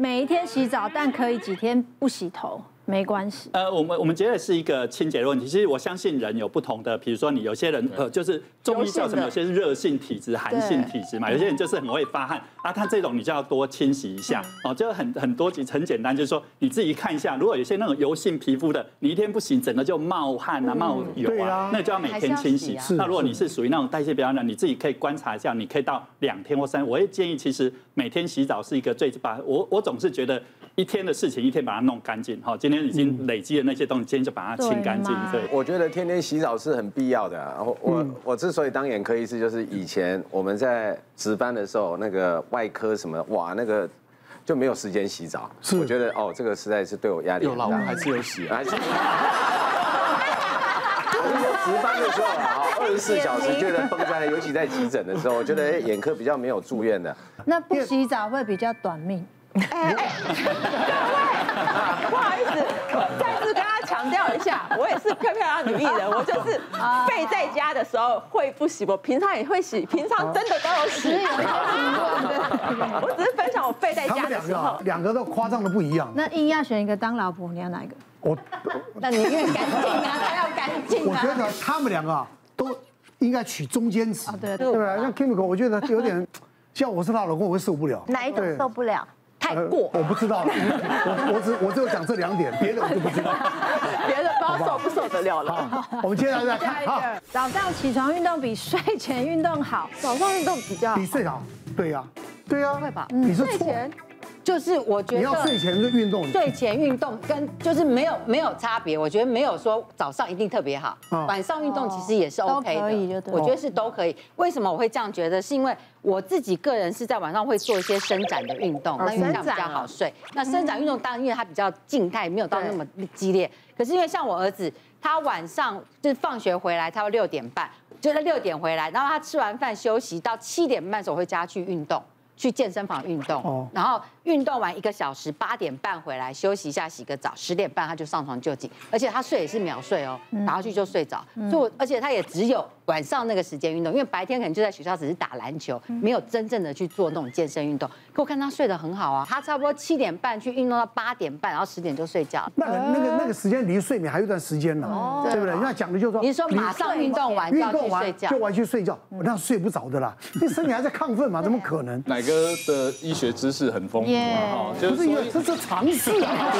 每一天洗澡，但可以几天不洗头。没关系。呃，我们我们觉得是一个清洁的问题。其实我相信人有不同的，比如说你有些人呃，就是中医叫什么？有些是热性体质、寒性体质嘛。有些人就是很会发汗啊，他这种你就要多清洗一下哦。就很很多很简单，就是说你自己看一下，如果有些那种油性皮肤的，你一天不洗，整个就冒汗啊、冒油啊，那就要每天清洗。那如果你是属于那种代谢比较难，你自己可以观察一下，你可以到两天或三。我也建议，其实每天洗澡是一个最把我我总是觉得。一天的事情，一天把它弄干净。好，今天已经累积的那些东西，今天就把它清干净。对，我觉得天天洗澡是很必要的。我我我之所以当眼科医师，就是以前我们在值班的时候，那个外科什么，哇，那个就没有时间洗澡。我觉得哦，这个实在是对我压力很大。有老还是有洗，还是。值班的时候啊，二十四小时觉得绷在，尤其在急诊的时候，我觉得眼科比较没有住院的。那不洗澡会比较短命。哎哎，各位，不好意思，再次跟他强调一下，我也是漂漂亮女艺人，我就是废在家的时候会不洗，我平常也会洗，平常真的都有洗。我只是分享我废在家的时候，两个都夸张的不一样。那硬要选一个当老婆，你要哪一个？我，那你越干净啊，他要干净。我觉得他们两个都应该取中间值，对对对，像 Kimiko，我觉得有点像我是她老公，我会受不了。哪一种受不了？太过，我不知道，我我只我只有讲这两点，别的我就不知道，别的包受不受得了了。我们接下来再看，好，早上起床运动比睡前运动好，早上运动比较比睡好，对呀，对呀，会吧？你是错。就是我觉得你要睡前就运动，睡前运动跟就是没有没有差别，我觉得没有说早上一定特别好，晚上运动其实也是 OK 的，我觉得是都可以。为什么我会这样觉得？是因为我自己个人是在晚上会做一些伸展的运动，那这样比较好睡。那伸展运动当然因为它比较静态，没有到那么激烈。可是因为像我儿子，他晚上就是放学回来，他会六点半，就是六点回来，然后他吃完饭休息到七点半的时候，我会加去运动。去健身房运动，然后运动完一个小时，八点半回来休息一下，洗个澡，十点半他就上床就寝，而且他睡也是秒睡哦，打下去就睡着，所以我而且他也只有晚上那个时间运动，因为白天可能就在学校只是打篮球，没有真正的去做那种健身运动。可我看他睡得很好啊，他差不多七点半去运动到八点半，然后十点就睡觉。那那个那个时间离睡眠还有一段时间呢，对不对？那讲的就是说，你说马上运动完运动完就完去睡觉，那睡不着的啦，你身体还在亢奋嘛，怎么可能？奶哥的。医学知识很丰富啊，就是说这是常识啊。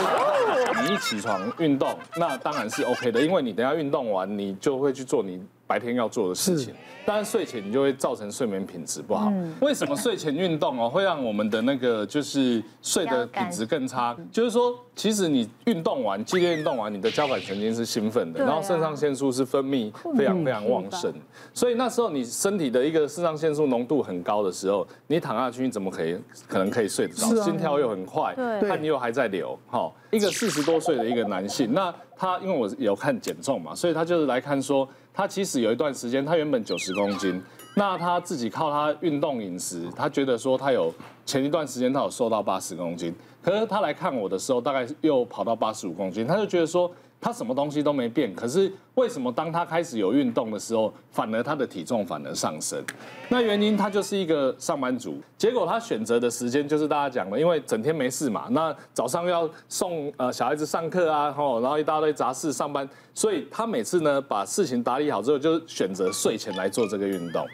你一起床运动，那当然是 OK 的，因为你等下运动完，你就会去做你白天要做的事情。但是睡前你就会造成睡眠品质不好。为什么睡前运动哦会让我们的那个就是睡的品质更差？就是说，其实你运动完，激烈运动完，你的交感神经是兴奋的，然后肾上腺素是分泌非常非常旺盛，所以那时候你身体的一个肾上腺素浓度很高的时候，你躺下去你怎么可以可能可以睡得着？心跳又很快，汗又还在流。哈，一个四十多岁的一个男性，那他因为我有看减重嘛，所以他就是来看说。他其实有一段时间，他原本九十公斤，那他自己靠他运动饮食，他觉得说他有前一段时间他有瘦到八十公斤，可是他来看我的时候，大概又跑到八十五公斤，他就觉得说。他什么东西都没变，可是为什么当他开始有运动的时候，反而他的体重反而上升？那原因他就是一个上班族，结果他选择的时间就是大家讲的，因为整天没事嘛，那早上要送呃小孩子上课啊，吼，然后一大堆杂事上班，所以他每次呢把事情打理好之后，就选择睡前来做这个运动。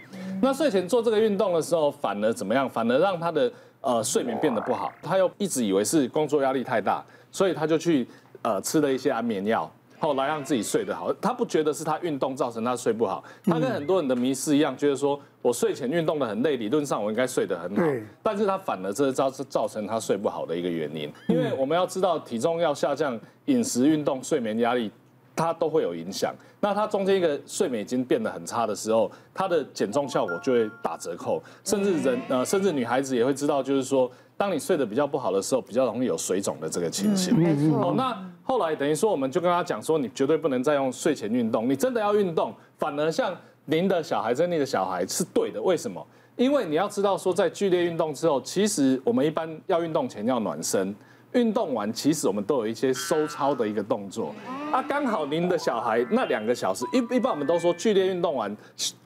那睡前做这个运动的时候，反而怎么样？反而让他的呃睡眠变得不好，他又一直以为是工作压力太大，所以他就去。呃，吃了一些安眠药，后来让自己睡得好。他不觉得是他运动造成他睡不好，他跟很多人的迷失一样，觉得说我睡前运动得很累，理论上我应该睡得很好。但是他反而这是造造成他睡不好的一个原因。因为我们要知道，体重要下降，饮食、运动、睡眠、压力，它都会有影响。那它中间一个睡眠已经变得很差的时候，它的减重效果就会打折扣，甚至人呃，甚至女孩子也会知道，就是说。当你睡得比较不好的时候，比较容易有水肿的这个情形。没错。那后来等于说，我们就跟他讲说，你绝对不能再用睡前运动，你真的要运动，反而像您的小孩、珍妮的小孩是对的。为什么？因为你要知道说，在剧烈运动之后，其实我们一般要运动前要暖身。运动完其实我们都有一些收操的一个动作。啊，刚好您的小孩那两个小时，一一般我们都说剧烈运动完，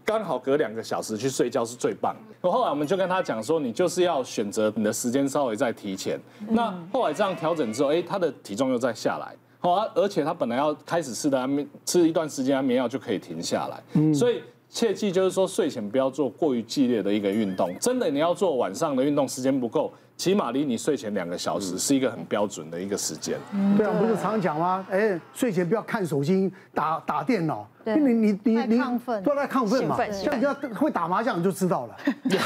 刚好隔两个小时去睡觉是最棒的。后来我们就跟他讲说，你就是要选择你的时间稍微再提前。那后来这样调整之后，哎，他的体重又再下来。好啊，而且他本来要开始吃的安眠，吃一段时间安眠药就可以停下来。所以切记就是说，睡前不要做过于激烈的一个运动。真的你要做晚上的运动，时间不够。起码离你睡前两个小时是一个很标准的一个时间。对啊，不是常讲吗？哎，睡前不要看手机、打打电脑，因为你你你都在亢奋嘛。像你要会打麻将你就知道了。你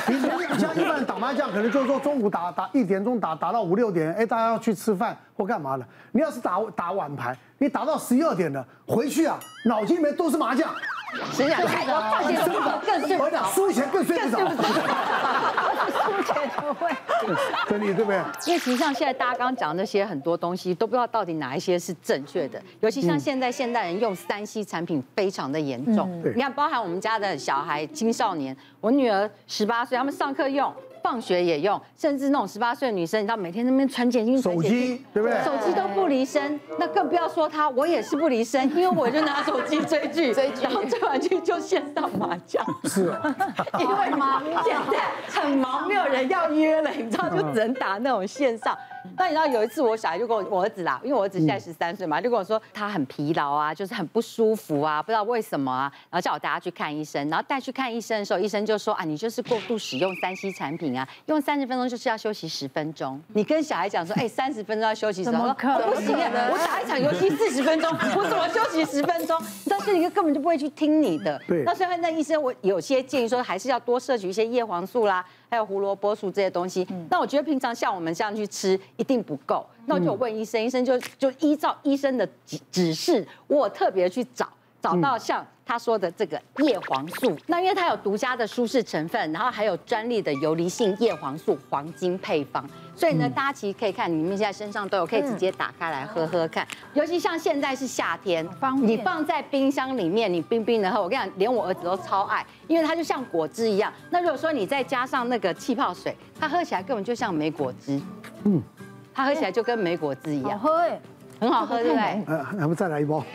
像一般人打麻将，可能就是说中午打打一点钟打打到五六点，哎，大家要去吃饭或干嘛了。你要是打打晚牌，你打到十一二点了，回去啊，脑筋里面都是麻将。谁讲？我放心睡不着，更睡不着。输钱更睡不着。输钱怎么会？真的对不对？因为其实像现在大家刚刚讲那些很多东西，都不知道到底哪一些是正确的。尤其像现在现代人用三 C 产品非常的严重。你看，包含我们家的小孩、青少年，我女儿十八岁，他们上课用。放学也用，甚至那种十八岁的女生，你知道每天那边传简讯、手机，对不对？手机都不离身，那更不要说她，我也是不离身，因为我就拿手机追剧，追剧，然后追完剧就线上麻将。是啊，因为嘛，现在很忙，没有人要约了，你知道，就只能打那种线上。那你知道有一次我小孩就跟我我儿子啦，因为我儿子现在十三岁嘛，就跟我说他很疲劳啊，就是很不舒服啊，不知道为什么啊，然后叫我带他去看医生，然后带去看医生的时候，医生就说啊，你就是过度使用三 C 产品啊，用三十分钟就是要休息十分钟。你跟小孩讲说，哎，三十分钟要休息，什么？不行啊，我打一场游戏四十分钟，我怎么休息十分钟？但是你根本就不会去听你的。对。那所以那医生我有些建议说，还是要多摄取一些叶黄素啦。还有胡萝卜素这些东西，那我觉得平常像我们这样去吃一定不够，那我就问医生，医生就就依照医生的指指示，我特别去找找到像。他说的这个叶黄素，那因为它有独家的舒适成分，然后还有专利的游离性叶黄素黄金配方，所以呢，大家其实可以看，你们现在身上都有，可以直接打开来喝喝看。尤其像现在是夏天，你放在冰箱里面，你冰冰的喝。我跟你讲，连我儿子都超爱，因为它就像果汁一样。那如果说你再加上那个气泡水，它喝起来根本就像莓果汁。嗯，它喝起来就跟莓果汁一样。喝哎。很好喝，对不对？呃，咱们再来一包。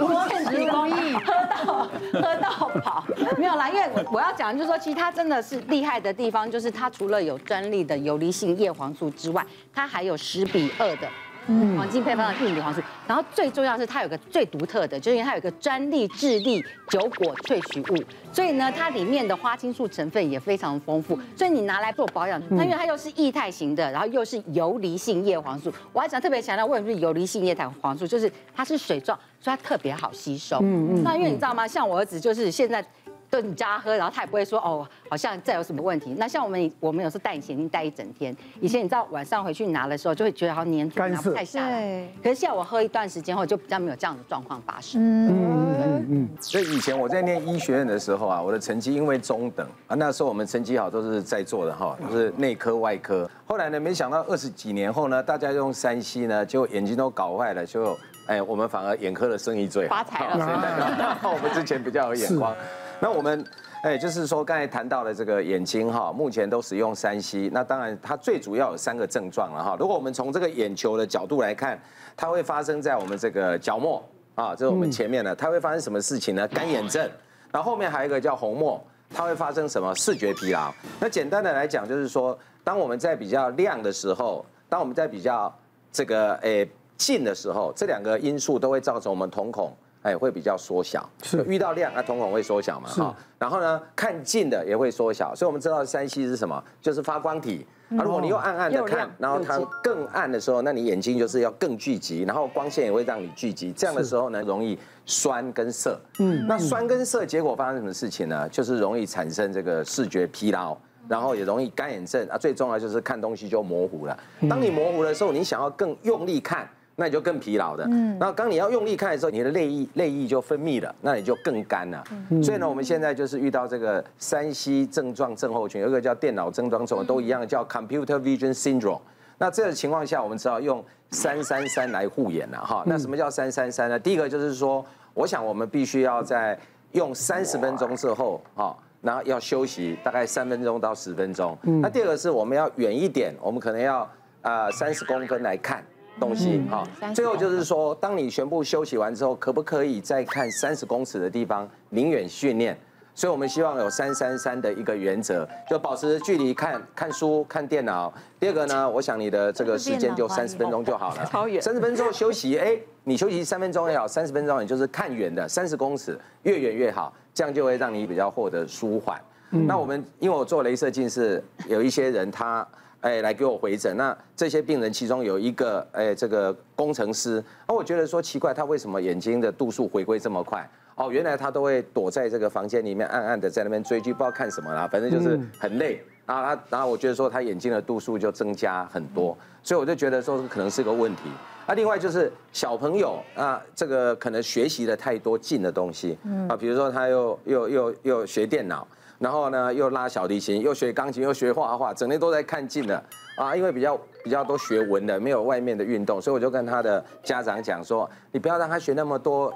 无限公益，喝到喝到饱。没有啦，因为我要讲，就是说，其实它真的是厉害的地方，就是它除了有专利的游离性叶黄素之外，它还有十比二的。嗯，黄金配方的玉米黄素，然后最重要是它有个最独特的，就是因为它有个专利智利酒果萃取物，所以呢，它里面的花青素成分也非常丰富，所以你拿来做保养，它因为它又是液态型的，然后又是游离性叶黄素，我还想特别强调为什么是游离性叶态黄素，就是它是水状，所以它特别好吸收。嗯嗯。那因为你知道吗？像我儿子就是现在。对你叫他喝，然后他也不会说哦，好像再有什么问题。那像我们，我们有时候戴隐形眼镜戴一整天。以前你知道晚上回去拿的时候，就会觉得好黏住，拿不太下来。对。可是现在我喝一段时间后，就比较没有这样的状况发生。嗯嗯嗯。所以以前我在念医学院的时候啊，我的成绩因为中等啊，那时候我们成绩好都是在座的哈，都是内科外科。后来呢，没想到二十几年后呢，大家用三 C 呢，就眼睛都搞坏了，就哎，我们反而眼科的生意最好。发财了。我们之前比较有眼光。那我们，哎，就是说刚才谈到了这个眼睛哈，目前都使用三 C。那当然，它最主要有三个症状了哈。如果我们从这个眼球的角度来看，它会发生在我们这个角膜啊，这是我们前面的。它会发生什么事情呢？干眼症。然后后面还有一个叫虹膜，它会发生什么？视觉疲劳。那简单的来讲，就是说，当我们在比较亮的时候，当我们在比较这个哎近的时候，这两个因素都会造成我们瞳孔。哎，会比较缩小，是遇到亮，啊瞳孔会缩小嘛？哈，然后呢，看近的也会缩小，所以我们知道三 C 是什么？就是发光体。啊，如果你又暗暗的看，然后它更暗的时候，那你眼睛就是要更聚集，然后光线也会让你聚集，这样的时候呢，容易酸跟涩。嗯，那酸跟涩结果发生什么事情呢？就是容易产生这个视觉疲劳，然后也容易干眼症啊，最重要就是看东西就模糊了。当你模糊的时候，你想要更用力看。那你就更疲劳的，嗯，然后当你要用力看的时候，你的泪液泪液就分泌了，那你就更干了。所以呢，我们现在就是遇到这个三 C 症状症候群，有一个叫电脑症状症，都一样叫 Computer Vision Syndrome。那这个情况下，我们只好用三三三来护眼了哈。那什么叫三三三呢？第一个就是说，我想我们必须要在用三十分钟之后，哈，然后要休息大概三分钟到十分钟。那第二个是我们要远一点，我们可能要。呃三十公分来看东西哈。最后就是说，当你全部休息完之后，可不可以再看三十公尺的地方，宁远训练？所以，我们希望有三三三的一个原则，就保持距离看看书、看电脑。第二个呢，我想你的这个时间就三十分钟就好了，超远。三十分钟休息，哎，你休息三分钟也好，三十分钟也就是看远的，三十公尺越远越好，这样就会让你比较获得舒缓。那我们因为我做镭射近视，有一些人他哎来给我回诊，那这些病人其中有一个哎这个工程师，那我觉得说奇怪，他为什么眼睛的度数回归这么快？哦，原来他都会躲在这个房间里面，暗暗的在那边追剧，不知道看什么啦，反正就是很累。然后他，然后我觉得说他眼睛的度数就增加很多，所以我就觉得说可能是个问题。啊，另外就是小朋友啊，这个可能学习了太多近的东西，啊，比如说他又又又又学电脑，然后呢又拉小提琴，又学钢琴，又学画画，整天都在看近的啊，因为比较比较多学文的，没有外面的运动，所以我就跟他的家长讲说，你不要让他学那么多。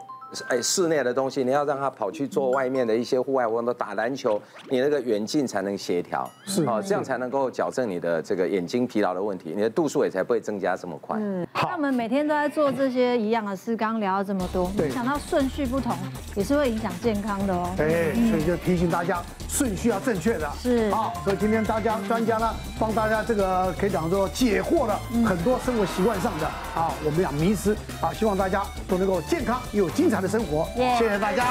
哎，室内的东西你要让他跑去做外面的一些户外活动，打篮球，你那个远近才能协调，是哦，这样才能够矫正你的这个眼睛疲劳的问题，你的度数也才不会增加这么快。嗯，好，那我们每天都在做这些一样的事，刚刚聊了这么多，没想到顺序不同也是会影响健康的哦。哎，所以就提醒大家顺序要正确的。是，好，所以今天大家专家呢帮大家这个可以讲说解惑了很多生活习惯上的啊，我们讲迷失啊，希望大家都能够健康又有精彩的生活，谢谢大家。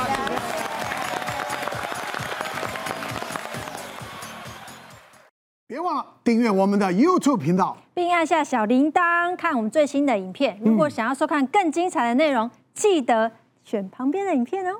别忘了订阅我们的 YouTube 频道，并按下小铃铛，看我们最新的影片。如果想要收看更精彩的内容，记得选旁边的影片哦。